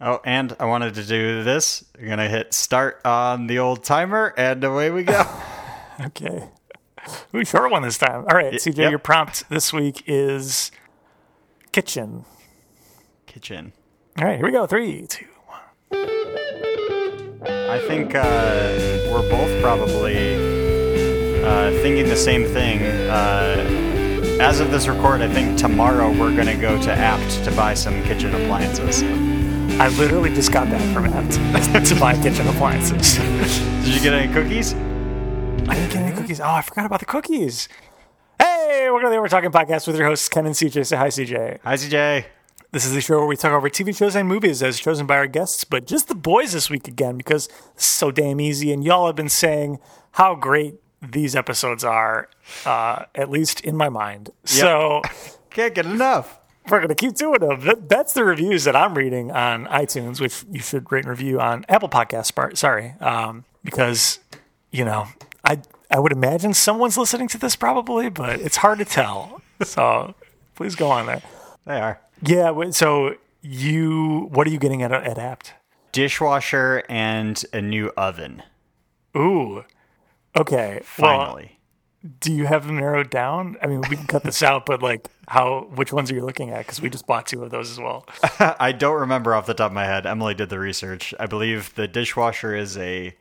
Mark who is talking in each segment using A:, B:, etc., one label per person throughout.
A: Oh, and I wanted to do this. I'm gonna hit start on the old timer, and away we go.
B: Okay. Ooh, short one this time. All right, CJ,
A: yep.
B: your prompt this week is kitchen.
A: Kitchen.
B: All right, here we go. Three, two, one.
A: I think uh, we're both probably uh, thinking the same thing. Uh, as of this record, I think tomorrow we're gonna go to Abt to buy some kitchen appliances.
B: I literally just got back from Abt to buy kitchen appliances.
A: Did you get any cookies?
B: I didn't get any cookies. Oh, I forgot about the cookies. Hey, welcome to the Overtalking podcast with your hosts, Ken and CJ. Say hi, CJ.
A: Hi, CJ.
B: This is the show where we talk over TV shows and movies as chosen by our guests, but just the boys this week again because it's so damn easy. And y'all have been saying how great these episodes are, uh, at least in my mind. So
A: Can't get enough.
B: We're going to keep doing them. That, that's the reviews that I'm reading on iTunes, which you should rate and review on Apple Podcasts. Sorry, um, because you know I I would imagine someone's listening to this probably, but it's hard to tell. So please go on there.
A: They are.
B: Yeah. So you, what are you getting at at Abt?
A: Dishwasher and a new oven.
B: Ooh. Okay. Well,
A: Finally.
B: Do you have them narrowed down? I mean, we can cut this out, but like, how? Which ones are you looking at? Because we just bought two of those as well.
A: I don't remember off the top of my head. Emily did the research. I believe the dishwasher is a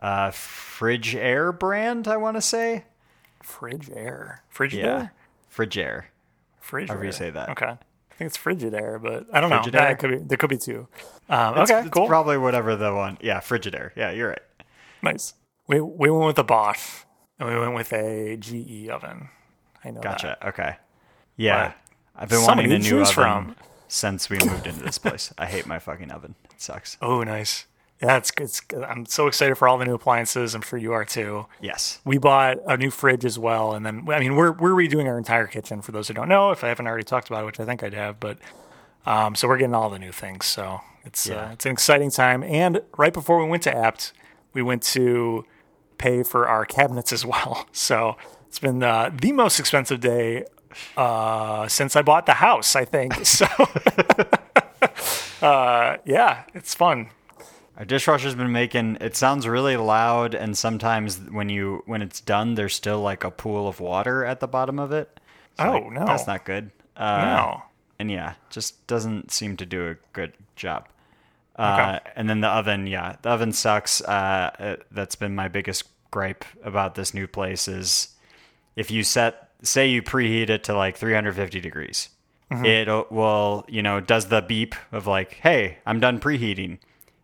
A: uh, Fridge Air brand. I want to say.
B: Fridge air. Fridge
A: Yeah.
B: air.
A: Fridge Air.
B: Fridge.
A: However you say that.
B: Okay. I think it's frigid air, but I don't know.
A: Frigid
B: Nah,
A: air?
B: it could be, there could be two. Um,
A: It's-
B: okay,
A: it's
B: cool.
A: Probably whatever the one. Yeah, Frigidaire. Yeah, you're right.
B: nice. We we went with a Bosch and we went with a GE oven. I know that.
A: Gotcha. Okay. Yeah,
B: But
A: I've been wanting a new oven
B: from.
A: since we moved into this place. I hate my fucking oven. It sucks.
B: Oh, nice. Yeah, it's, it's I'm so excited for all the new appliances. I'm sure you are too.
A: Yes.
B: We bought a new fridge as well, and then I mean we're we're redoing our entire kitchen. For those who don't know, if I haven't already talked about it, which I think I'd have, but um, so we're getting all the new things. So it's uh, it's an exciting time. And right before we went to Abt, we went to pay for our cabinets as well. So it's been uh, the most expensive day uh, since I bought the house. I think so. uh, yeah, it's fun.
A: Our dishwasher's been making. It sounds really loud, and sometimes when you when it's done, there's still like a pool of water at the bottom of it. So,
B: Oh,
A: like,
B: no.
A: that's not good. Uh,
B: No.
A: and yeah, just doesn't seem to do a good job. Uh, and then the oven, yeah, the oven sucks. Uh, uh, that's been my biggest gripe about this new place is if you set, say, you preheat it to like 350 degrees, it will, you know, does the beep of like, hey, I'm done preheating.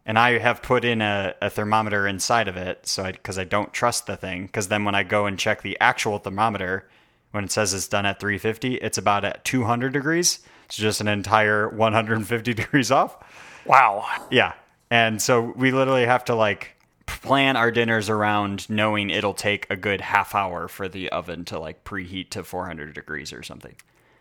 A: And I have put in a, a thermometer inside of it, so because I, don't trust the thing. Because then when I go and check the actual thermometer, when it says it's done at 350, it's about at 200 degrees. It's just an entire 150 degrees off.
B: Wow.
A: Yeah. And so we literally have to like plan our dinners around knowing it'll take a good half hour for the oven to like preheat to 400 degrees or something.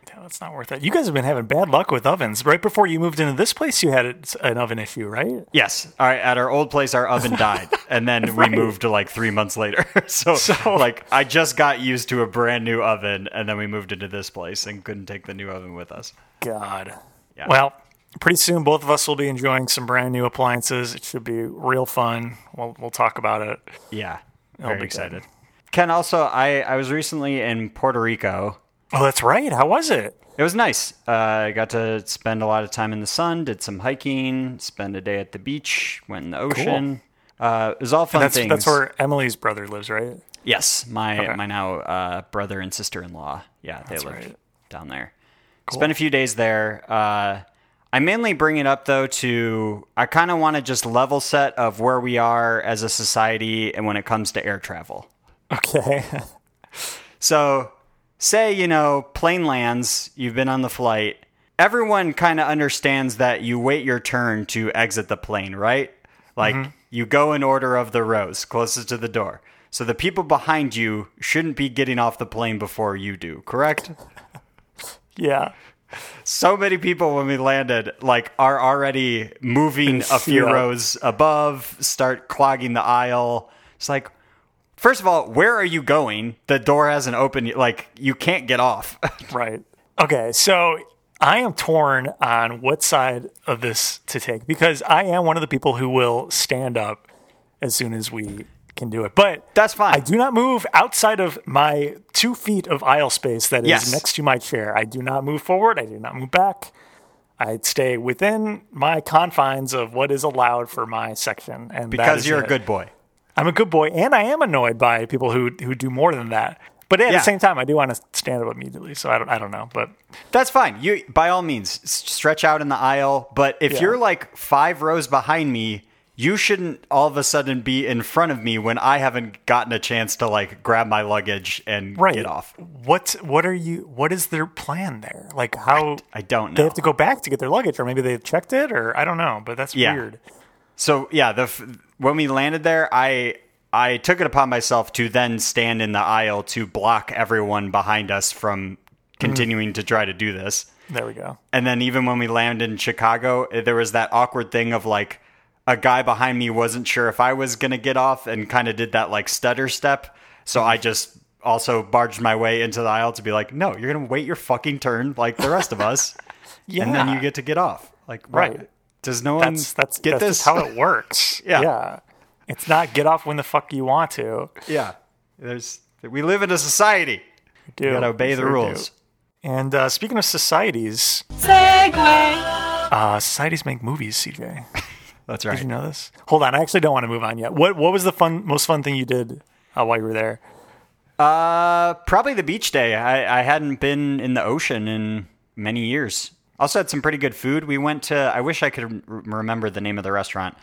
B: Yeah, that's not worth it. You guys have been having bad luck with ovens. Right before you moved into this place, you had an oven issue, right?
A: Yes. All right. At our old place, our oven died, and then we moved to like three months later. so,
B: So-
A: like, I just got used to a brand new oven, and then we moved into this place and couldn't take the new oven with us.
B: God.
A: Yeah.
B: Well, pretty soon both of us will be enjoying some brand new appliances. It should be real fun. We'll we'll talk about it.
A: Yeah.
B: I'll be
A: Very
B: good.
A: excited. Ken, also, I, I was recently in Puerto Rico.
B: Oh, that's right. How was it?
A: It was nice. Uh, I got to spend a lot of time in the sun, did some hiking, spend a day at the beach, went in the ocean. Uh, it was all fun
B: That's
A: things.
B: that's where Emily's brother lives, right?
A: Yes, my
B: Okay.
A: my now uh, brother and sister in law. Yeah, they live
B: right.
A: down there. Spent a few days there. I mainly bring it up though to I kind of want to just level set of where we are as a society and when it comes to air travel.
B: Okay.
A: So, say, you know, plane lands, you've been on the flight. Everyone kind of understands that you wait your turn to exit the plane, right? Like, mm-hmm. you go in order of the rows closest to the door. So, the people behind you shouldn't be getting off the plane before you do, correct?
B: yeah.
A: So many people when we landed like are already moving a few
B: Yeah.
A: rows above start clogging the aisle it's like first of all where are you going the door hasn't opened like you can't get off
B: Right. Okay. So I am torn on what side of this to take because I am one of the people who will stand up as soon as we can do it. But
A: That's fine.
B: I do not move outside of my two feet of aisle space that is
A: Yes.
B: next to my chair. I do not move forward. I do not move back. I stay within my confines of what is allowed for my section, and
A: because you're a good boy.
B: I'm a good boy, and I am annoyed by people who who do more than that. But at
A: Yeah.
B: the same time, I do want to stand up immediately. So I don't I don't know, but
A: That's fine. You by all means stretch out in the aisle, but if
B: Yeah.
A: you're like 5 rows behind me, you shouldn't all of a sudden be in front of me when I haven't gotten a chance to like grab my luggage and
B: right.
A: get off.
B: What what are you? What is their plan there? Like how
A: I don't know.
B: they have to go back to get their luggage, or maybe they've checked it, or I don't know. But that's
A: Yeah.
B: weird.
A: So yeah, the f- when we landed there, I I took it upon myself to then stand in the aisle to block everyone behind us from continuing to try to do this.
B: There we go.
A: And then even when we landed in Chicago, eh, there was that awkward thing of like a guy behind me wasn't sure if I was gonna get off and kind of did that like stutter step. So I just also barged my way into the aisle to be like, no, you're gonna wait your fucking turn like the rest of us,
B: Yeah,
A: and then you get to get off. Like,
B: Right.
A: what? Does no one
B: that's that's
A: get
B: that's
A: this?
B: just how it works.
A: Yeah.
B: yeah. It's not get off when the fuck you want to.
A: yeah, there's we live in a society.
B: Do
A: You gotta obey
B: We
A: the
B: sure do.
A: rules.
B: And uh, speaking of societies, uh, societies make movies. CJ,
A: That's right.
B: did you know this? Hold on, I actually don't want to move on yet. What what was the fun most fun thing you did uh, while you were there?
A: Uh, probably the beach day. I, I hadn't been in the ocean in many years. Also had some pretty good food. We went to. I wish I could r- remember the name of the restaurant.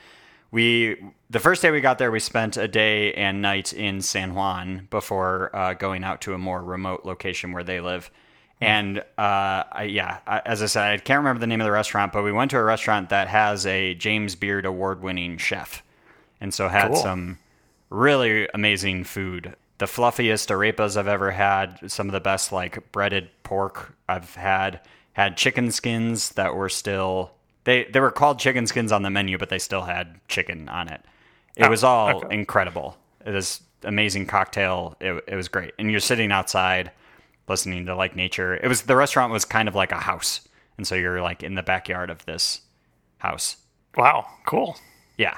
A: We the first day we got there, we spent a day and night in San Juan before uh, going out to a more remote location where they live. And uh, I, yeah, I, as I said, I can't remember the name of the restaurant, but we went to a restaurant that has a James Beard award-winning chef, and so had
B: Cool.
A: some really amazing food. The fluffiest arepas I've ever had. Some of the best like breaded pork I've had. Had chicken skins that were still they they were called chicken skins on the menu, but they still had chicken on it. It was all
B: okay.
A: incredible. It was amazing cocktail. It, it was great, and you're sitting outside listening to like nature. It was the restaurant was kind of like a house, and so you're like in the backyard of this house.
B: Wow, cool.
A: Yeah.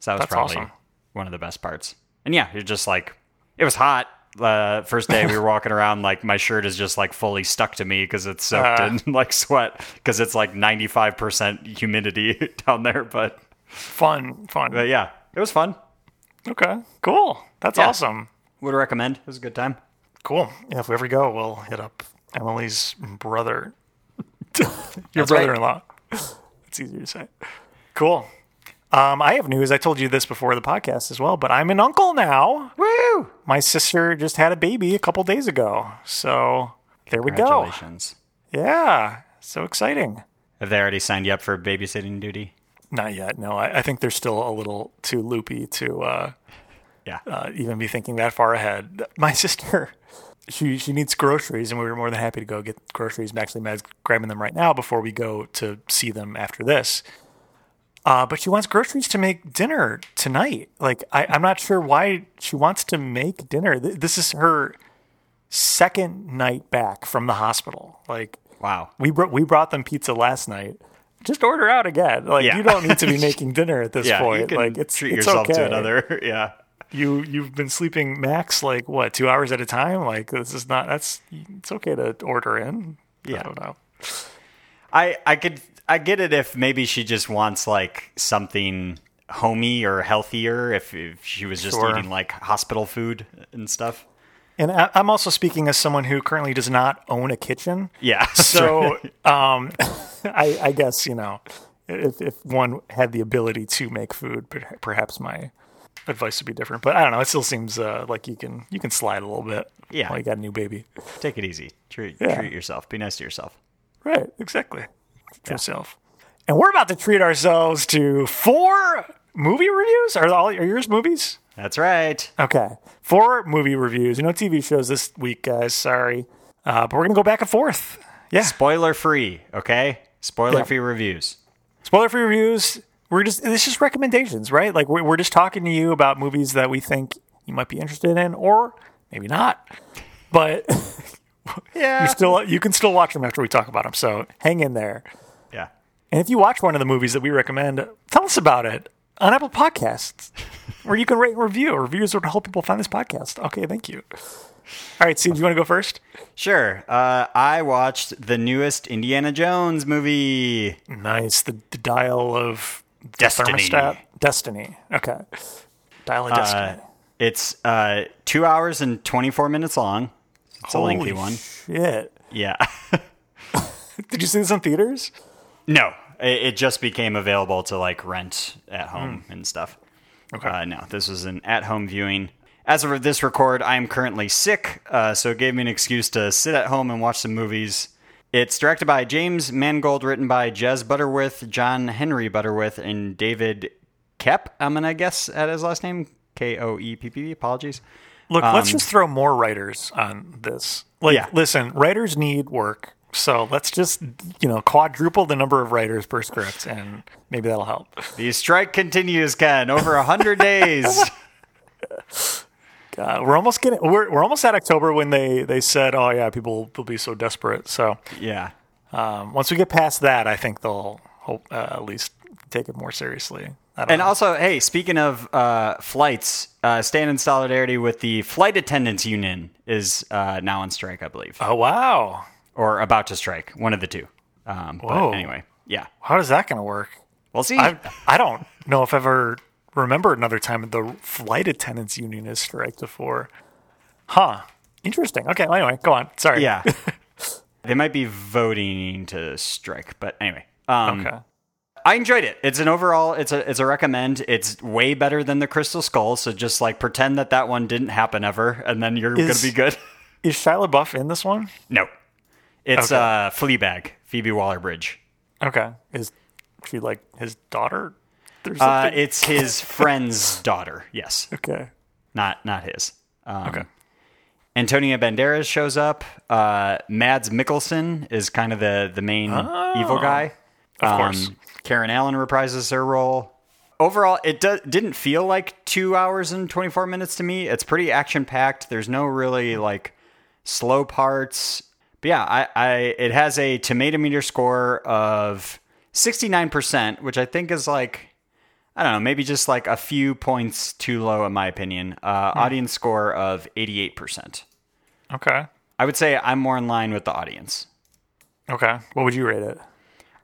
A: So that was
B: That's
A: probably
B: awesome.
A: one of the best parts. And yeah, you're just like, it was hot. Uh, first day we were walking around, like my shirt is just like fully stuck to me because it's soaked
B: Uh.
A: in like sweat because it's like 95% humidity down there. But,
B: Fun, fun.
A: but yeah, it was fun.
B: Okay, cool. That's
A: Yeah.
B: awesome.
A: Would recommend. It was a good time.
B: Cool. Yeah, if we ever go, we'll hit up Emily's brother. Your brother-in-law. It's easier to say. Cool. Um, I have news. I told you this before the podcast as well, but I'm an uncle now.
A: Woo!
B: My sister just had a baby a couple days ago, so there we go.
A: Congratulations.
B: Yeah, so exciting.
A: Have they already signed you up for babysitting duty?
B: Not yet. No, I, I think they're still a little too loopy to uh,
A: Yeah.
B: uh, even be thinking that far ahead. My sister, she she needs groceries, and we were more than happy to go get groceries. Actually, Mad's grabbing them right now before we go to see them after this. Uh, but she wants groceries to make dinner tonight. Like I, I'm not sure why she wants to make dinner. This is her second night back from the hospital. Like
A: wow.
B: we brought we brought them pizza last night. Just order out again. Like
A: Yeah.
B: you don't need to be making dinner at this
A: Yeah,
B: point. like it's
A: treat
B: it's
A: yourself
B: okay.
A: to another. Yeah.
B: You you've been sleeping max like what two hours at a time. Like this is not that's it's okay to order in.
A: Yeah.
B: I don't know.
A: I I could I get it if maybe she just wants like something homey or healthier if, if she was just
B: Sure.
A: eating like hospital food and stuff.
B: And I, I'm also speaking as someone who currently does not own a kitchen.
A: Yeah.
B: So um, I, I guess you know if if one had the ability to make food, perhaps my advice would be different. But I don't know. It still seems uh, like you can you can slide a little bit.
A: Yeah.
B: while you got a new baby.
A: take it easy. Treat
B: Yeah.
A: treat yourself. Be nice to yourself.
B: Right, exactly. To yourself. And we're about to treat ourselves to four movie reviews. Are all are yours movies?
A: That's right.
B: Okay, four movie reviews. No TV shows this week, guys. Sorry, uh, but we're gonna go back and forth. Yeah,
A: Spoiler free, okay? Spoiler free reviews.
B: spoiler free reviews. We're just this just recommendations, right? Like we're we're just talking to you about movies that we think you might be interested in, or maybe not. But
A: Yeah.
B: you still you can still watch them after we talk about them. So hang in there.
A: Yeah.
B: And if you watch one of the movies that we recommend, tell us about it on Apple Podcasts, where you can rate and review. Reviews are to help people find this podcast. Okay, thank you. All right, Steve, do you want to go first?
A: Sure. Uh, I watched the newest Indiana Jones movie.
B: Nice. The, the dial of
A: Destiny.
B: thermostat. Destiny. Okay. Dial of
A: Uh,
B: destiny.
A: it's uh, two hours and 24 minutes long. It's a lengthy
B: Holy
A: one.
B: Shit.
A: Yeah.
B: Did you see this in theaters?
A: no, it, it just became available to like rent at home and stuff.
B: Okay.
A: Uh, no, this was an at home viewing. As of this record, I am currently sick, uh, so it gave me an excuse to sit at home and watch some movies. It's directed by James Mangold, written by Jez Butterworth, John Henry Butterworth, and David Kep. I'm gonna guess at his last name K O E P P. Apologies.
B: Look, let's um, just throw more writers on this. Like,
A: Yeah.
B: listen, writers need work. So let's just, you know, quadruple the number of writers per script, and maybe that'll help.
A: The strike continues, Ken, over a hundred days.
B: Uh, we're almost getting, we're, we're almost at October when they, they said, oh, yeah, people will be so desperate. So
A: yeah.
B: um, once we get past that, I think they'll hope, uh, at least take it more seriously.
A: And
B: know.
A: also, hey, speaking of uh, flights, uh, stand in solidarity with the Flight Attendants Union is uh, now on strike, I believe,
B: oh, wow.
A: or about to strike, one of the two. Um,
B: Whoa.
A: but anyway, yeah,
B: How is that going to work?
A: we'll see.
B: I, I don't know if I've ever remembered another time the flight attendants union has striked before. Huh. Interesting. Okay. Well, anyway, go on. Sorry.
A: yeah, they might be voting to strike, but anyway. Um,
B: Okay.
A: I enjoyed it. It's an overall. It's a it's a recommend. It's way better than the Crystal Skull. So just like pretend that that one didn't happen ever, and then you're
B: Is-
A: gonna be good.
B: Is Shia LaBeouf in this one?
A: no, it's
B: Okay.
A: uh, Fleabag, Phoebe Waller-Bridge.
B: Okay. Is she like his daughter? Or
A: Uh, it's his friend's daughter. Yes,
B: okay.
A: not not his. Um,
B: Okay.
A: Antonio Banderas shows up. Uh, Mads Mikkelsen is kind of the the main evil guy.
B: Oh. Of
A: Um,
B: course.
A: Karen Allen reprises her role. Overall, it do- didn't feel like two hours and 24 minutes to me. It's pretty action packed. There's no really like slow parts. But yeah, I, I it has a tomato meter score of 69%, which I think is like I don't know, maybe just like a few points too low in my opinion. Uh, Audience score of 88%.
B: Okay.
A: I would say I'm more in line with the audience.
B: Okay. What would you rate it?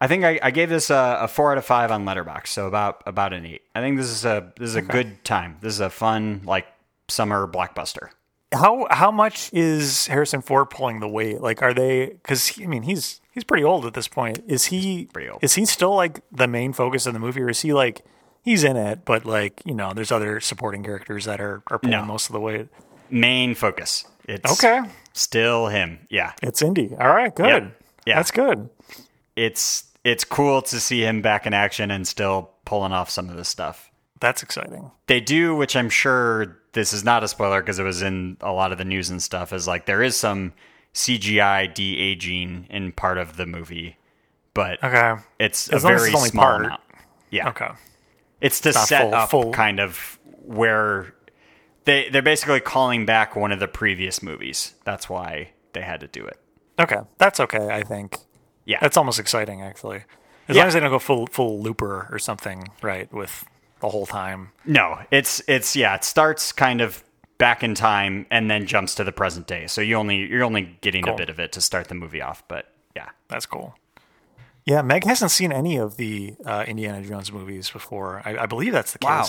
A: I think I, I gave this a, a four out of five on Letterboxd, so about about an eight. I think this is a this is a good time. This is a fun like summer blockbuster.
B: How how much is Harrison Ford pulling the weight? Like, are they? Because I mean, he's he's pretty old at this point. Is he?
A: pretty old.
B: Is he still like the main focus of the movie, or is he like he's in it, but like you know, there's other supporting characters that are are pulling
A: No.
B: most of the weight?
A: Main focus. It's
B: Okay,
A: still him. Yeah,
B: it's Indy. All right, good.
A: Yep. Yeah.
B: that's good.
A: it's it's cool to see him back in action and still pulling off some of this stuff.
B: That's exciting.
A: They do, which I'm sure this is not a spoiler because it was in a lot of the news and stuff. Is like there is some CGI de aging in part of the movie, but
B: Okay.
A: it's
B: As
A: a
B: as
A: very
B: it's only
A: small
B: part.
A: amount. Yeah,
B: Okay.
A: It's to set
B: full-
A: up
B: full-
A: kind of where they they're basically calling back one of the previous movies. That's why they had to do it.
B: Okay. That's okay. I think
A: Yeah,
B: that's almost exciting actually. As
A: Yeah.
B: long as they don't go full full looper or something, right? With the whole time.
A: no, it's it's yeah. It starts kind of back in time and then jumps to the present day. So you only you're only getting
B: Cool.
A: a bit of it to start the movie off. But yeah,
B: That's cool. Yeah, Meg hasn't seen any of the uh, Indiana Jones movies before. I, I believe that's the case.
A: Wow.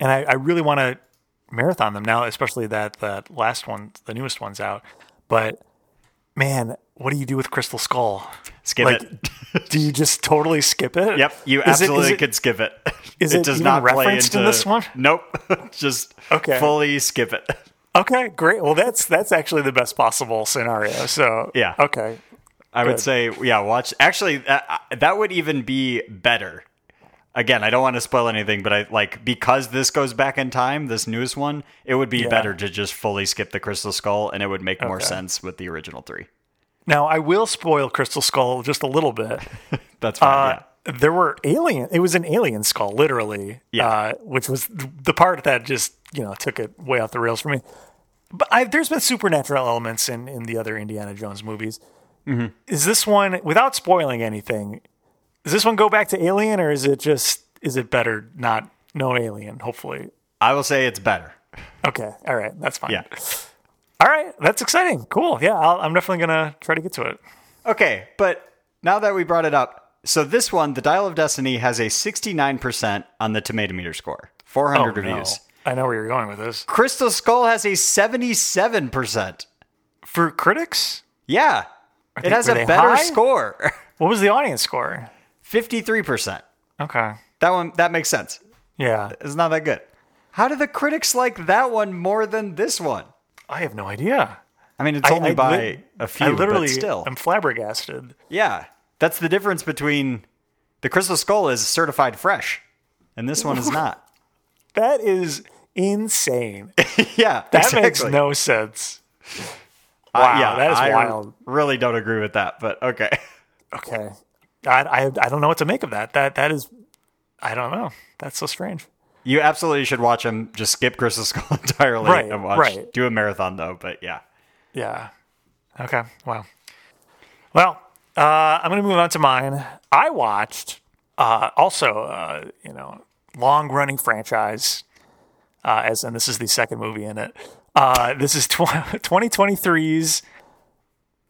B: And I, I really want to marathon them now, especially that that last one, the newest one's out. But man, what do you do with Crystal Skull?
A: skip
B: Like,
A: it.
B: do you just totally skip it?
A: Yep, you
B: Is it-
A: absolutely
B: it-
A: could skip it.
B: is it even referenced in this one?
A: Nope, just
B: Okay.
A: fully skip it.
B: Okay, great. Well, that's that's actually the best possible scenario. So
A: Yeah.
B: okay,
A: I would say, yeah, watch. Actually, that, that would even be better. Again, I don't want to spoil anything, but I like because this goes back in time, this newest one, it would be
B: Yeah.
A: better to just fully skip the Crystal Skull, and it would make more sense with the original three.
B: now I will spoil Crystal Skull just a little bit.
A: That's fine.
B: Uh, There were alien. It was an alien skull, literally.
A: Yeah.
B: Uh, which was the part that just you know took it way off the rails for me. but I, there's been supernatural elements in in the other Indiana Jones movies.
A: Mm-hmm.
B: Is this one without spoiling anything? Does this one go back to Alien, or is it just is it better not no Alien? Hopefully,
A: I will say it's better.
B: okay, all right, that's fine.
A: Yeah.
B: All right, that's exciting. Cool. Yeah, I'll, I'm definitely gonna try to get to it.
A: Okay, but now that we brought it up, so this one, The Dial of Destiny, has a 69% on the Tomato Meter score, 400
B: Oh, no.
A: reviews.
B: I know where you're going with this.
A: Crystal Skull has a 77%.
B: For critics,
A: Yeah. It
B: they-
A: has a better
B: high?
A: score.
B: what was the audience score?
A: 53%.
B: Okay.
A: That one that makes sense.
B: Yeah,
A: It's not that good. How do the critics like that one more than this one?
B: I have no idea.
A: I mean, it's
B: I-
A: only
B: I
A: by
B: lit-
A: a few,
B: I literally,
A: but still.
B: I'm flabbergasted.
A: Yeah. That's the difference between the Crystal Skull is certified fresh, and this one is not.
B: That is insane.
A: yeah,
B: That
A: exactly.
B: makes no sense. Wow,
A: yeah,
B: that is
A: I
B: wild.
A: really don't agree with that, but okay.
B: Okay, I, I I don't know what to make of that. That that is, I don't know. That's so strange.
A: You absolutely should watch them. Just skip Crystal Skull entirely
B: Right,
A: and watch.
B: right.
A: Do a marathon though, but yeah.
B: Yeah. Okay. Wow. Well, uh, I'm going to move on to mine. I watched uh, also, uh, you know, long running franchise, uh, as and this is the second movie in it. Uh, this is tw- 2023's.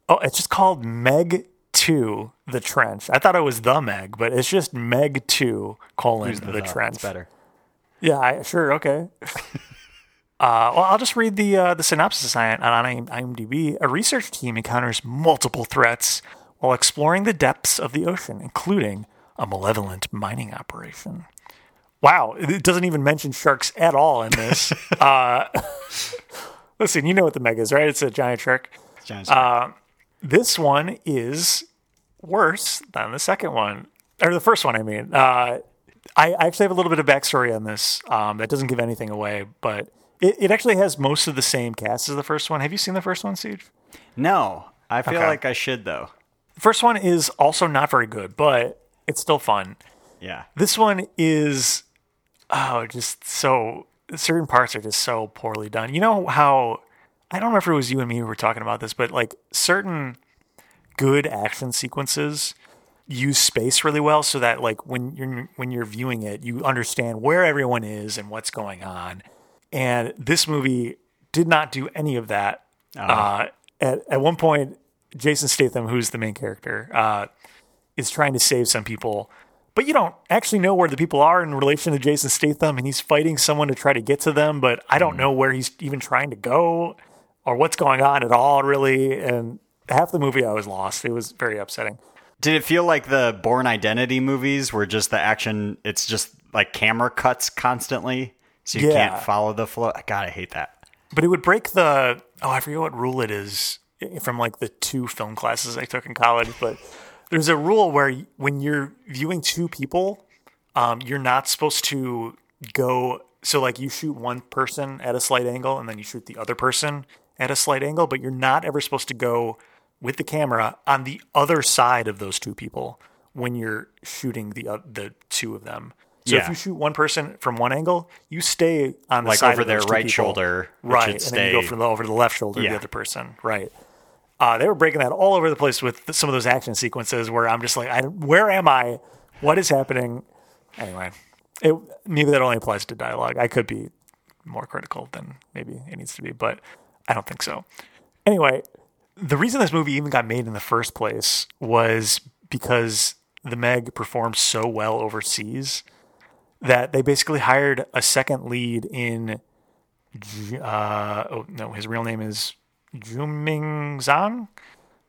B: Oh, it's just called Meg Two: The Trench. I thought it was the Meg, but it's just Meg Two: colon the, Trench.
A: It's better.
B: Yeah, I, sure, okay. uh, well, I'll just read the uh, the synopsis on, on IMDb. A research team encounters multiple threats while exploring the depths of the ocean, including a malevolent mining operation. Wow, it doesn't even mention sharks at all in this. uh, listen, you know what the meg is, right? It's a giant shark.
A: Giant
B: Uh, This one is worse than the second one, or the first one. I mean, uh, I, I actually have a little bit of backstory on this um, that doesn't give anything away, but it, it actually has most of the same cast as the first one. Have you seen the first one, CJ?
A: no, I feel
B: Okay.
A: like I should though.
B: The first one is also not very good, but it's still fun.
A: Yeah.
B: This one is oh, just so certain parts are just so poorly done. You know how I don't remember if it was you and me who were talking about this, but like certain good action sequences use space really well so that like when you're when you're viewing it, you understand where everyone is and what's going on. And this movie did not do any of that. Uh, at at one point, Jason Statham, who's the main character, uh, is trying to save some people, but you don't actually know where the people are in relation to Jason Statham, and he's fighting someone to try to get to them, but I don't hmm. know where he's even trying to go or what's going on at all, really. And half the movie I was lost. It was very upsetting.
A: Did it feel like the Bourne Identity movies where just the action, it's just like camera cuts constantly? So you
B: Yeah.
A: can't follow the flow? God, I hate that.
B: But it would break the oh, I forget what rule it is from like the two film classes I took in college. But there's a rule where when you're viewing two people, um, you're not supposed to go. So like you shoot one person at a slight angle, and then you shoot the other person at a slight angle, but you're not ever supposed to go with the camera on the other side of those two people when you're shooting the uh, the two of them. So if you shoot one person from one angle, you stay on the
A: Like
B: side
A: over
B: of
A: their right
B: people.
A: shoulder,
B: right? And then you go
A: stay-
B: from the, over to the left shoulder of the other person, right? Uh, they were breaking that all over the place with some of those action sequences where I'm just like, I, where am I? What is happening? Anyway, it, maybe that only applies to dialogue. I could be more critical than maybe it needs to be, but I don't think so. Anyway, the reason this movie even got made in the first place was because the Meg performed so well overseas that they basically hired a second lead in. Uh, oh no, his real name is Juming Zhang,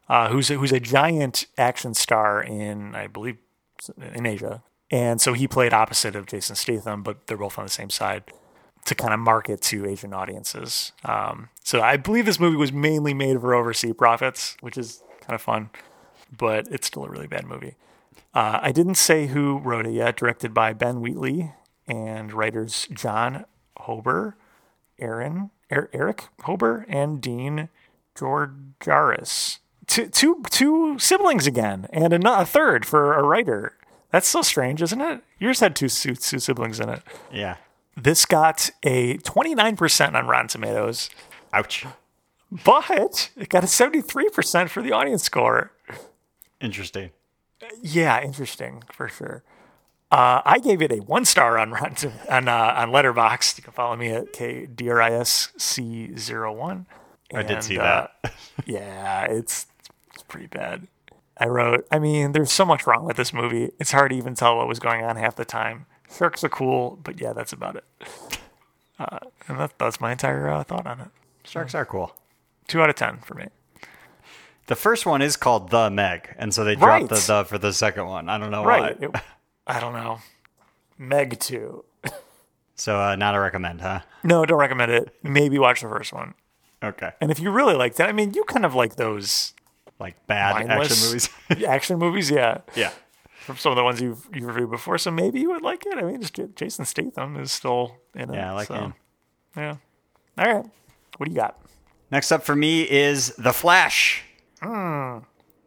B: uh, who's a, who's a giant action star in I believe in Asia, and so he played opposite of Jason Statham, but they're both on the same side to kind of market to Asian audiences. Um, so I believe this movie was mainly made for overseas profits, which is kind of fun, but it's still a really bad movie. Uh, I didn't say who wrote it yet. Directed by Ben Wheatley and writers John Hoeber, Aaron er, Eric Hoeber, and Dean Georgaris. Two, two, two siblings again, and a, a third for a writer. That's so strange, isn't it? Yours had two, two, two siblings in it.
A: Yeah.
B: This got a 29% on Rotten Tomatoes,
A: Ouch.
B: But it got a 73% for the audience score.
A: Interesting.
B: Yeah, interesting for sure. Uh, I gave it a one star on Rotten on uh, on Letterboxd. You can follow me at kdrisc01.
A: I did see
B: uh,
A: that.
B: yeah, it's it's pretty bad. I wrote. I mean, there's so much wrong with this movie. It's hard to even tell what was going on half the time. Sharks are cool, but yeah, that's about it. Uh, and that, that's my entire uh, thought on it.
A: Sharks are cool.
B: Two out of ten for me.
A: The first one is called The Meg, and so they dropped
B: Right.
A: the the for the second one. I don't know
B: Right.
A: why.
B: It- I don't know. Meg two.
A: So uh, not a recommend, huh?
B: No, don't recommend it. Maybe watch the first one.
A: Okay.
B: And if you really like that, I mean, you kind of like those
A: Like bad action movies.
B: action movies, yeah.
A: yeah.
B: From some of the ones you've you reviewed before, so maybe you would like it. I mean, just Jason Statham is still in it.
A: Yeah, I like
B: so,
A: him.
B: Yeah. All right. What do you got?
A: Next up for me is The Flash.
B: Hmm.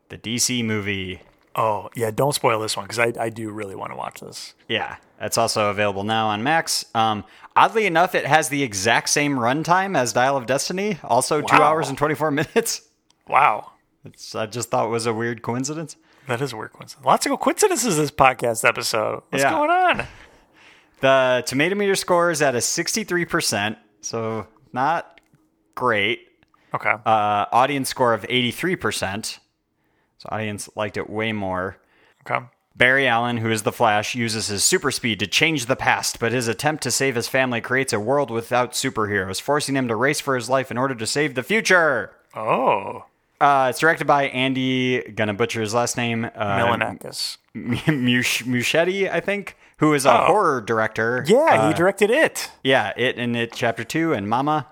A: The DC movie.
B: Oh, yeah. Don't spoil this one because I, I do really want to watch this.
A: Yeah, it's also available now on Max. Um, oddly enough, it has the exact same runtime as Dial of Destiny, also two hours and 24 minutes.
B: Wow.
A: It's, I just thought it was a weird coincidence.
B: That is a weird coincidence. Lots of coincidences this podcast episode. What's
A: Yeah.
B: going on?
A: The tomato meter score is at a 63%, so not great.
B: Okay.
A: Uh, audience score of 83%. So audience liked it way more.
B: okay.
A: Barry Allen, who is the Flash, uses his super speed to change the past, but his attempt to save his family creates a world without superheroes, forcing him to race for his life in order to save the future.
B: Oh.
A: Uh, it's directed by Andy, gonna butcher his last name, uh,
B: Milanakis.
A: Musch- Muschietti, I think, who is a
B: Oh.
A: horror director.
B: Yeah,
A: Uh,
B: he directed it.
A: yeah, it and it chapter two and Mama.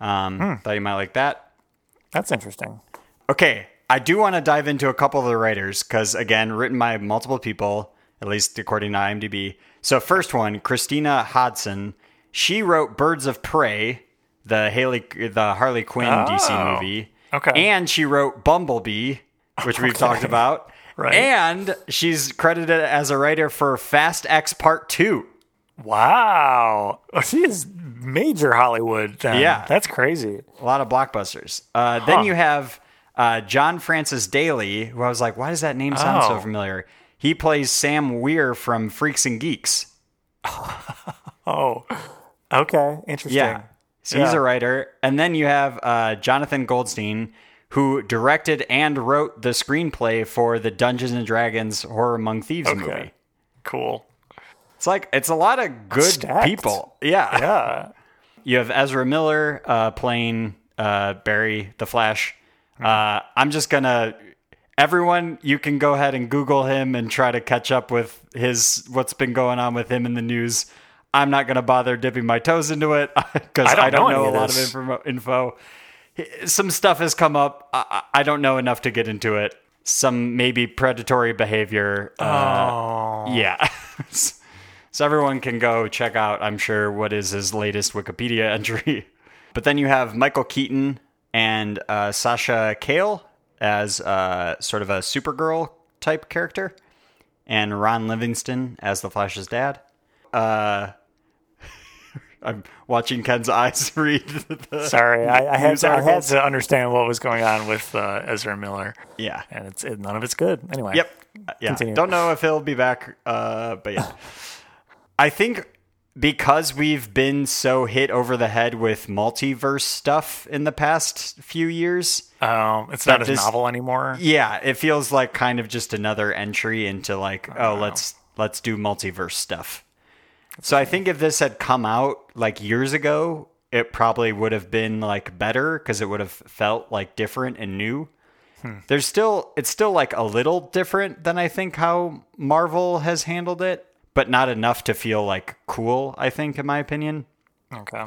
A: Um,
B: Hmm.
A: Thought you might like that.
B: That's interesting.
A: Okay, I do want to dive into a couple of the writers because, again, written by multiple people, at least according to IMDb. So, first one, Christina Hodson. She wrote Birds of Prey, the Haley, the Harley Quinn DC
B: Oh,
A: movie.
B: okay.
A: And she wrote Bumblebee, which we've talked about.
B: Right.
A: And she's credited as a writer for Fast X Part Two.
B: Wow. She is major Hollywood. Then.
A: Yeah.
B: That's crazy.
A: A lot of blockbusters. Uh, Then you have uh, John Francis Daly, who I was like, why does that name sound so
B: Oh.
A: familiar? He plays Sam Weir from Freaks and Geeks.
B: Oh. Okay. Interesting.
A: Yeah. So he's a writer. And then you have uh, Jonathan Goldstein, who directed and wrote the screenplay for the Dungeons and Dragons Honor Among Thieves
B: Okay.
A: movie.
B: Cool.
A: It's like, it's a lot of good
B: Stacked.
A: people. Yeah.
B: Yeah.
A: You have Ezra Miller uh, playing uh, Barry the Flash. Uh, I'm just gonna. Everyone, you can go ahead and Google him and try to catch up with his what's been going on with him in the news. I'm not gonna bother dipping my toes into it because
B: I
A: I
B: don't know
A: know, a lot of info. info. Some stuff has come up. I, I I don't know enough to get into it. Some maybe predatory behavior. Uh,
B: Oh.
A: yeah. so everyone can go check out, I'm sure, what is his latest Wikipedia entry. But then you have Michael Keaton and uh, Sasha Calle as uh, sort of a Supergirl type character, and Ron Livingston as the Flash's dad. Uh, I'm watching Ken's eyes read the.
B: Sorry, I, I had to, I had to understand what was going on with uh, Ezra Miller,
A: Yeah.
B: and it's it, none of it's good. Anyway.
A: Yep. Uh, Yeah.
B: Continue.
A: Don't know if he'll be back, uh, but yeah. I think because we've been so hit over the head with multiverse stuff in the past few years,
B: Um, it's not as
A: this-
B: novel anymore.
A: yeah, it feels like kind of just another entry into like, oh, let's let's do multiverse stuff. So I think if this had come out like years ago, it probably would have been like better because it would have felt like different and new. There's still it's still like a little different than I think how Marvel has handled it, but not enough to feel like cool, I think in my opinion.
B: Okay.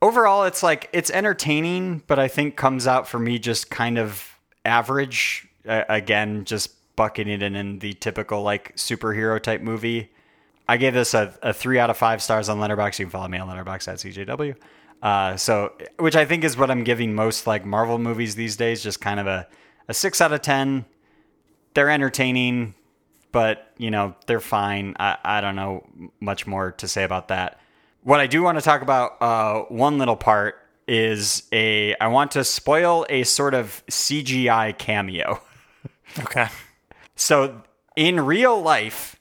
A: Overall it's like it's entertaining, but I think comes out for me just kind of average. Uh, again, just bucketing it in the typical like superhero type movie. I gave this a, a three out of five stars on Letterboxd. You can follow me on Letterboxd at CJW. Uh, so, which I think is what I'm giving most like Marvel movies these days. Just kind of a, a six out of ten. They're entertaining, but you know they're fine. I, I don't know much more to say about that. What I do want to talk about, uh, one little part is a I want to spoil a sort of CGI cameo.
B: Okay.
A: So in real life,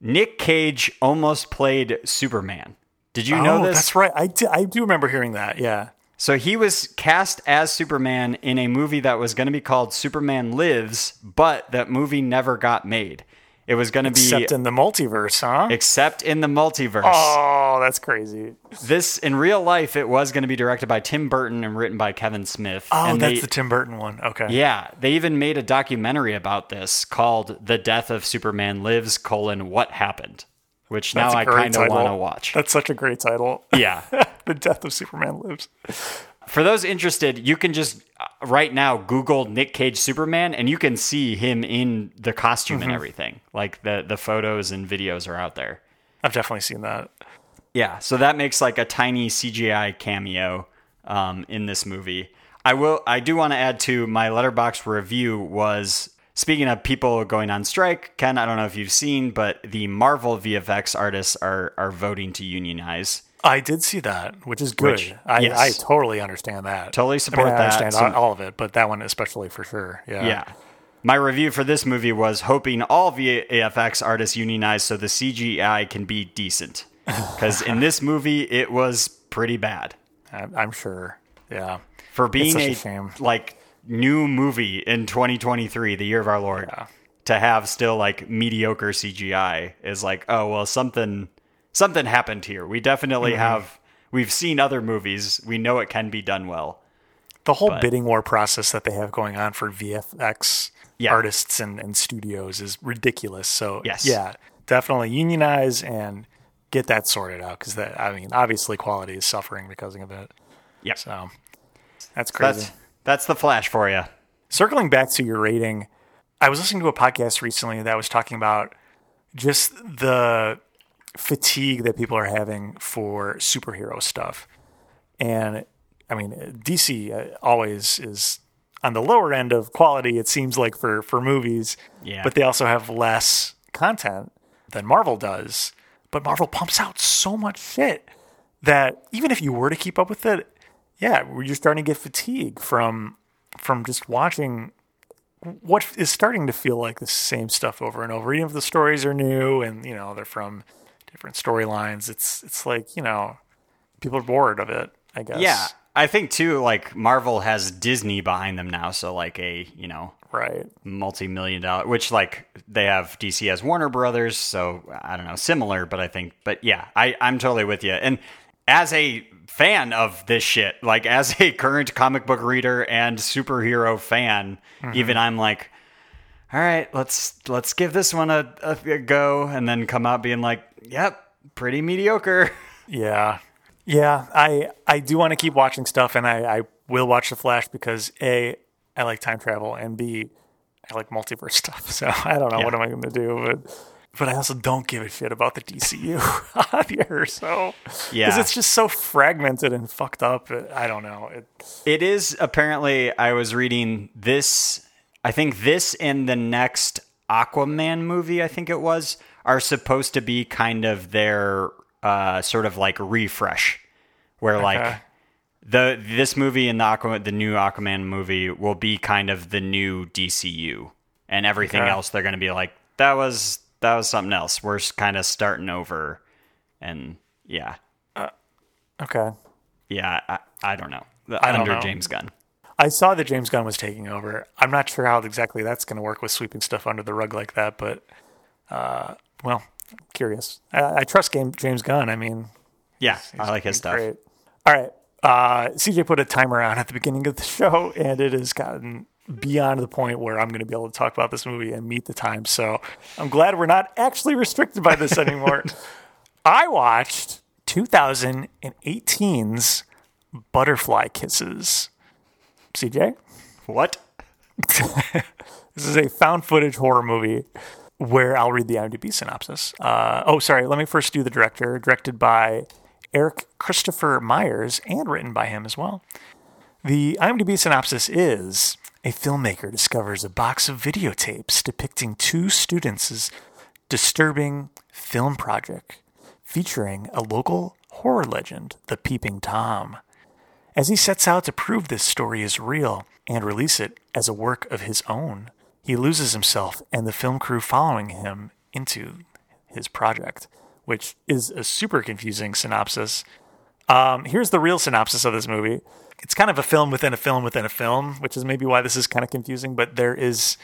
A: Nick Cage almost played Superman. Did you know
B: oh,
A: this?
B: that's right. I do, I do remember hearing that. Yeah.
A: So he was cast as Superman in a movie that was going to be called Superman Lives, but that movie never got made. It was going to be
B: Except in the multiverse, huh?
A: except in the multiverse.
B: oh, that's crazy.
A: This in real life, it was going to be directed by Tim Burton and written by Kevin Smith.
B: Oh,
A: and
B: that's
A: they,
B: the Tim Burton one. Okay.
A: yeah. They even made a documentary about this called "The Death of Superman Lives: colon What Happened," which
B: That's
A: now I kind of want to watch.
B: That's such a great title.
A: yeah.
B: the Death of Superman Lives.
A: For those interested, you can just uh, right now Google Nick Cage Superman, and you can see him in the costume
B: Mm-hmm.
A: and everything. Like the the photos and videos are out there.
B: I've definitely seen that.
A: Yeah, so that makes like a tiny CGI cameo um, in this movie. I will. I do want to add to my Letterboxd review was speaking of people going on strike. Ken, I don't know if you've seen, but the Marvel VFX artists are are voting to unionize.
B: I did see that, which is good.
A: Which-
B: I,
A: yes.
B: I totally understand that.
A: Totally
B: I,
A: support
B: mean, I
A: that.
B: understand
A: So-
B: all, of it, but that one especially for sure. Yeah.
A: Yeah. My review for this movie was hoping all VFX artists unionize so the CGI can be decent. Because in this movie, it was pretty bad.
B: I'm, sure. Yeah.
A: For being
B: a
A: a, like new movie in 2023, the year of our Lord, to have still like mediocre CGI is like, oh well, something something happened here. We definitely
B: Mm-hmm.
A: have. We've seen other movies. We know it can be done well.
B: The whole bidding war process that they have going on for VFX
A: Yeah.
B: artists and, and studios is ridiculous. So,
A: Yes.
B: yeah, definitely unionize and get that sorted out because that, I mean, obviously quality is suffering because of it.
A: Yep.
B: So, that's crazy.
A: That's that's the Flash for you.
B: Circling back to your rating, I was listening to a podcast recently that was talking about just the fatigue that people are having for superhero stuff. And I mean, DC uh, always is on the lower end of quality, it seems like for, for movies,
A: Yeah.
B: but they also have less content than Marvel does. But Marvel pumps out so much shit that even if you were to keep up with it, yeah, you're starting to get fatigue from from just watching what is starting to feel like the same stuff over and over. Even if the stories are new and you know they're from different storylines, it's it's like you know people are bored of it. I guess.
A: Yeah, I think too. Like Marvel has Disney behind them now, so like a you know
B: Right.
A: multi-million dollar, which like they have DC as Warner Brothers, so I don't know, similar, but I think, but yeah, I I'm totally with you. And as a fan of this shit, like as a current comic book reader and superhero fan, mm-hmm. even I'm like. All right, let's let's give this one a, a, a go, and then come out being like, "Yep, pretty mediocre."
B: Yeah. Yeah. I I do want to keep watching stuff and I, I will watch The Flash because A, I like time travel and B, I like multiverse stuff. So I don't know what am I gonna do, but but I also don't give a shit about the DCU here. So because
A: Yeah.
B: it's just so fragmented and fucked up. I don't know. It,
A: It is apparently. I was reading this. I think this and the next Aquaman movie. I think it was are supposed to be kind of their uh, sort of like refresh, where like the this movie and the Aquaman, the new Aquaman movie will be kind of the new DCU, and everything
B: Okay.
A: else they're going to be like that was that was something else. We're kind of starting over, and yeah,
B: okay.
A: yeah. I, I don't know.
B: I don't
A: Under
B: know.
A: James Gunn.
B: I saw that James Gunn was taking over. I'm not sure how exactly that's going to work with sweeping stuff under the rug like that, but uh, well, curious. I, I trust game, James Gunn. I mean,
A: Yeah, I like his
B: he's
A: stuff.
B: Great. All right. Uh, CJ put a timer on at the beginning of the show, and it has gotten beyond the point where I'm going to be able to talk about this movie and meet the time. So I'm glad we're not actually restricted by this anymore. I watched 2018's Butterfly Kisses. CJ?
A: What?
B: This is a found footage horror movie where I'll read the IMDb synopsis. Uh, oh, sorry. Let me first do the director. Directed by Erik Kristopher Myers and written by him as well. The IMDb synopsis is a filmmaker discovers a box of videotapes depicting two students' disturbing film project featuring a local horror legend, the Peeping Tom. As he sets out to prove this story is real and release it as a work of his own. He loses himself and the film crew following him into his project, which is a super confusing synopsis. Um, here's the real synopsis of this movie. It's kind of a film within a film within a film, which is maybe why this is kind of confusing. But there is,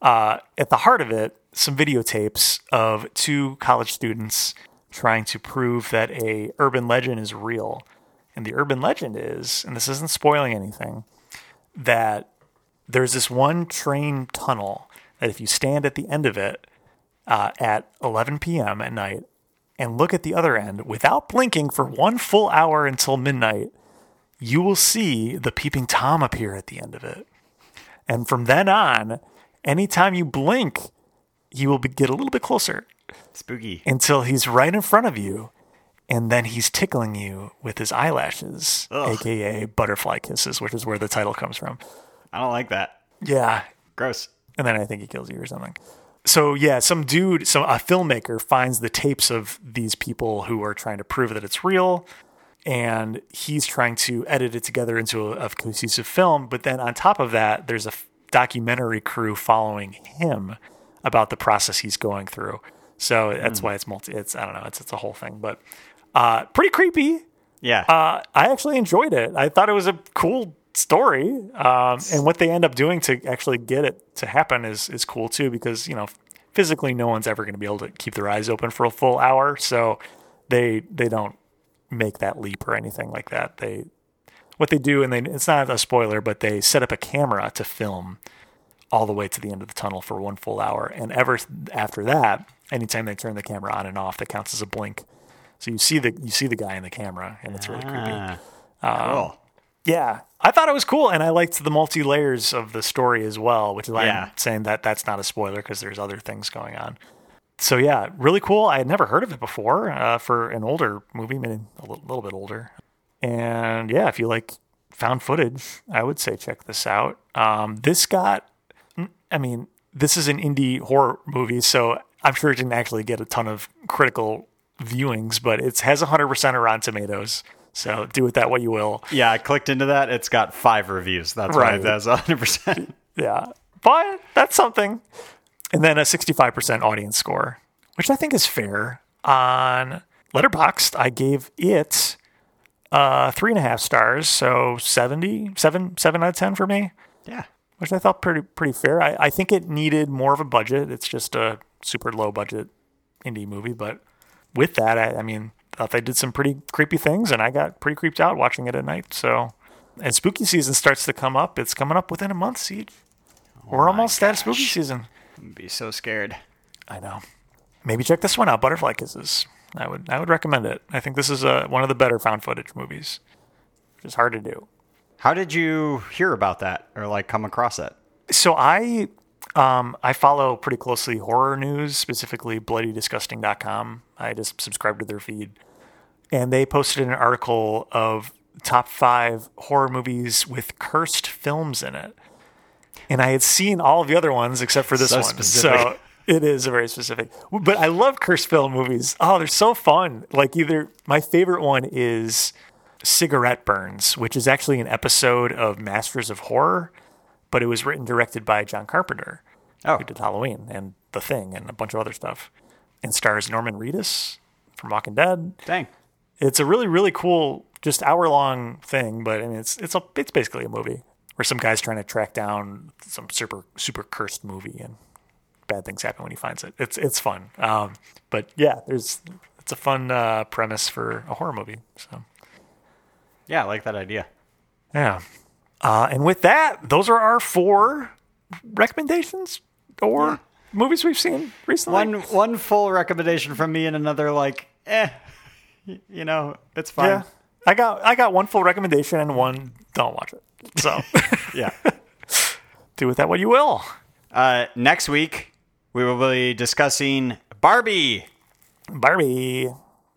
B: uh, at the heart of it, some videotapes of two college students trying to prove that a urban legend is real. And the urban legend is, and this isn't spoiling anything, that there's this one train tunnel that if you stand at the end of it uh, at 11 p.m. at night and look at the other end without blinking for one full hour until midnight, you will see the peeping Tom appear at the end of it. And from then on, anytime you blink, he will be, get a little bit closer
A: Spooky.
B: until he's right in front of you. And then he's tickling you with his eyelashes,
A: Ugh.
B: aka butterfly kisses, which is where the title comes from.
A: I don't like that.
B: Yeah.
A: Gross.
B: And then I think he kills you or something. So yeah, some dude, some a filmmaker finds the tapes of these people who are trying to prove that it's real, and he's trying to edit it together into a, a cohesive film. But then on top of that, there's a documentary crew following him about the process he's going through. So that's hmm. why it's multi. It's I don't know. It's it's a whole thing, but uh, pretty creepy.
A: Yeah.
B: Uh, I actually enjoyed it. I thought it was a cool story, um, and what they end up doing to actually get it to happen is is cool too. Because you know, physically, no one's ever going to be able to keep their eyes open for a full hour, so they they don't make that leap or anything like that. They what they do, and they it's not a spoiler, but they set up a camera to film all the way to the end of the tunnel for one full hour, and ever after that, anytime they turn the camera on and off, that counts as a blink. So you see the you see the guy in the camera, and it's really creepy.
A: Ah, cool.
B: Yeah, I thought it was cool, and I liked the multi layers of the story as well, which is why
A: Yeah.
B: I'm saying that that's not a spoiler because there's other things going on. So yeah, really cool. I had never heard of it before uh, for an older movie, maybe a little, little bit older. And yeah, if you like found footage, I would say check this out. Um, this got, I mean, this is an indie horror movie, so I'm sure it didn't actually get a ton of critical viewings, but it has 100% of Rotten Tomatoes. So do with that what you will.
A: Yeah, I clicked into that. It's got five reviews. That's
B: Right.
A: that's 100%.
B: Yeah, but that's something. And then a 65% audience score, which I think is fair. On Letterboxd, I gave it uh, three and a half stars, so 70, seven, seven out of 10 for me,
A: yeah.
B: which I thought pretty pretty fair. I, I think it needed more of a budget. It's just a super low budget indie movie, but with that, I, I mean, thought they did some pretty creepy things, and I got pretty creeped out watching it at night. So, and spooky season starts to come up. It's coming up within a month, CJ. We're almost at spooky season.
A: I'd be so scared.
B: I know. Maybe check this one out, Butterfly Kisses. I would I would recommend it. I think this is uh, one of the better found footage movies, which is hard to do.
A: How did you hear about that or like come across it?
B: So I um, I follow pretty closely horror news, specifically bloodydisgusting.com. I just subscribe to their feed. And they posted an article of top five horror movies with cursed films in it. And I had seen all of the other ones except for this
A: So
B: one.
A: specific.
B: So it is a very specific. But I love cursed film movies. Oh, they're so fun. Like either my favorite one is Cigarette Burns, which is actually an episode of Masters of Horror, but it was written directed by John Carpenter,
A: Oh,
B: who did Halloween and The Thing and a bunch of other stuff, and stars Norman Reedus from Walking Dead.
A: dang.
B: It's a really really cool, just hour long thing, but I mean it's it's a it's basically a movie where some guy's trying to track down some super super cursed movie and bad things happen when he finds it. It's it's fun, um, but yeah, there's it's a fun uh, premise for a horror movie. So
A: Yeah, I like that idea.
B: yeah, uh, and with that, those are our four recommendations or movies we've seen recently.
A: One one full recommendation from me and another like, eh, you know, it's fine.
B: yeah, I got I got one full recommendation and one don't watch it. So
A: yeah.
B: do with that what you will.
A: Uh, next week we will be discussing Barbie.
B: Barbie.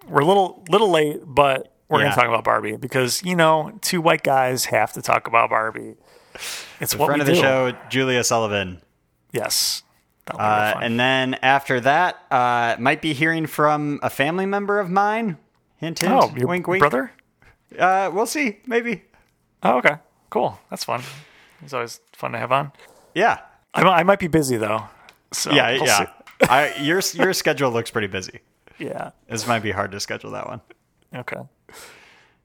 B: We're a little little late, but we're
A: Yeah.
B: gonna talk about Barbie because you know two white guys have to talk about Barbie. It's what
A: Friend of the
B: do.
A: show, Julia Sullivan.
B: Yes. That'll be real
A: Uh, and then after that, uh, might be hearing from a family member of mine. Hint, hint.
B: oh, your
A: wink, wink.
B: brother?
A: Uh, we'll see. Maybe.
B: Oh, okay. Cool. That's fun. He's always fun to have on.
A: Yeah.
B: I, I might be busy though. So
A: yeah,
B: we'll
A: yeah. I your your schedule looks pretty busy.
B: Yeah.
A: This might be hard to schedule that one.
B: Okay.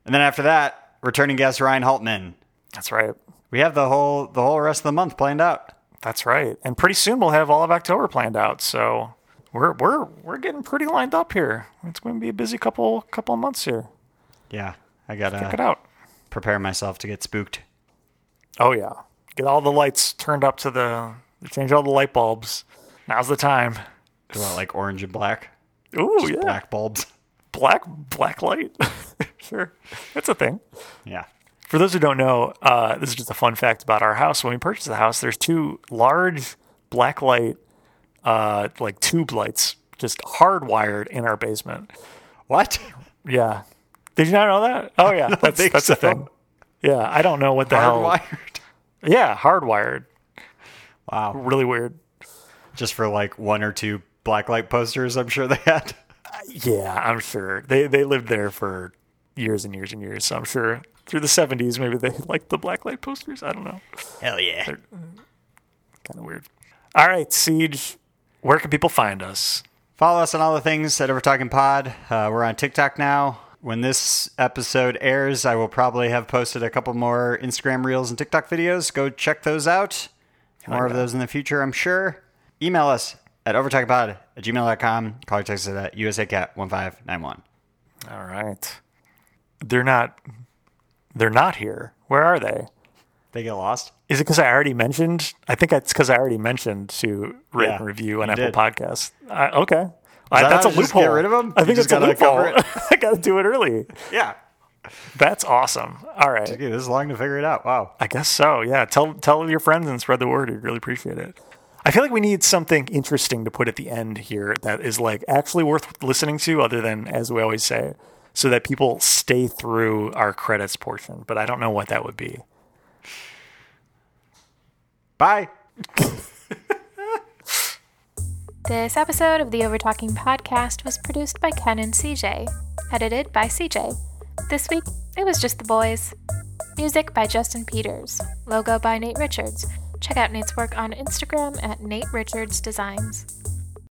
A: And then after that, returning guest Ryan Haltman.
B: That's right.
A: We have the whole the whole rest of the month planned out.
B: That's right. And pretty soon we'll have all of October planned out. So we're we're we're getting pretty lined up here. It's going to be a busy couple couple of months here.
A: Yeah, I gotta
B: Check it out.
A: prepare myself to get spooked.
B: Oh yeah. Get all the lights turned up to the change all the light bulbs. Now's the time.
A: Do I like orange and black?
B: Ooh, yeah.
A: Black bulbs.
B: black black light. sure. That's a thing.
A: Yeah.
B: For those who don't know, uh, this is just a fun fact about our house. When we purchased the house, there's two large black light, uh, like tube lights, just hardwired in our basement.
A: What?
B: Yeah. Did you not know that? Oh yeah, that's that's
A: so.
B: thing. Yeah, I don't know what the hell.
A: Hardwired.
B: Yeah, hardwired.
A: Wow.
B: Really weird.
A: Just for like one or two blacklight posters, I'm sure they had.
B: Yeah, I'm sure they they lived there for years and years and years. So I'm sure through the 70s, maybe they liked the black light posters. I don't know.
A: Hell yeah.
B: Kind of weird. All right, CJ. Where can people find us?
A: Follow us on all the things at Over Talking Pod. Uh, we're on TikTok now. When this episode airs, I will probably have posted a couple more Instagram reels and TikTok videos. Go check those out. More of those in the future, I'm sure. Email us at overtalkingpod at gmail.com. Call or text us at USACat1591.
B: All right. They're not. They're not here. Where are they?
A: They get lost?
B: Is it because I already mentioned? I think it's because I already mentioned to rate
A: Yeah,
B: and review on Apple
A: did.
B: Podcasts. I, okay, I,
A: that
B: that's a loophole.
A: get rid of them.
B: I think it's a loophole. I got to do it early.
A: Yeah.
B: That's awesome. All right.
A: Okay, this is long to figure it out. Wow.
B: I guess so. Yeah. Tell tell your friends and spread the word. We'd really appreciate it. I feel like we need something interesting to put at the end here that is like actually worth listening to, other than as we always say, so that people stay through our credits portion. But I don't know what that would be.
A: Bye.
C: This episode of the Overtalking podcast was produced by Ken and CJ, edited by CJ. This week, it was just the boys. Music by Justin Peters, logo by Nate Richards. Check out Nate's work on Instagram at Nate Richards Designs.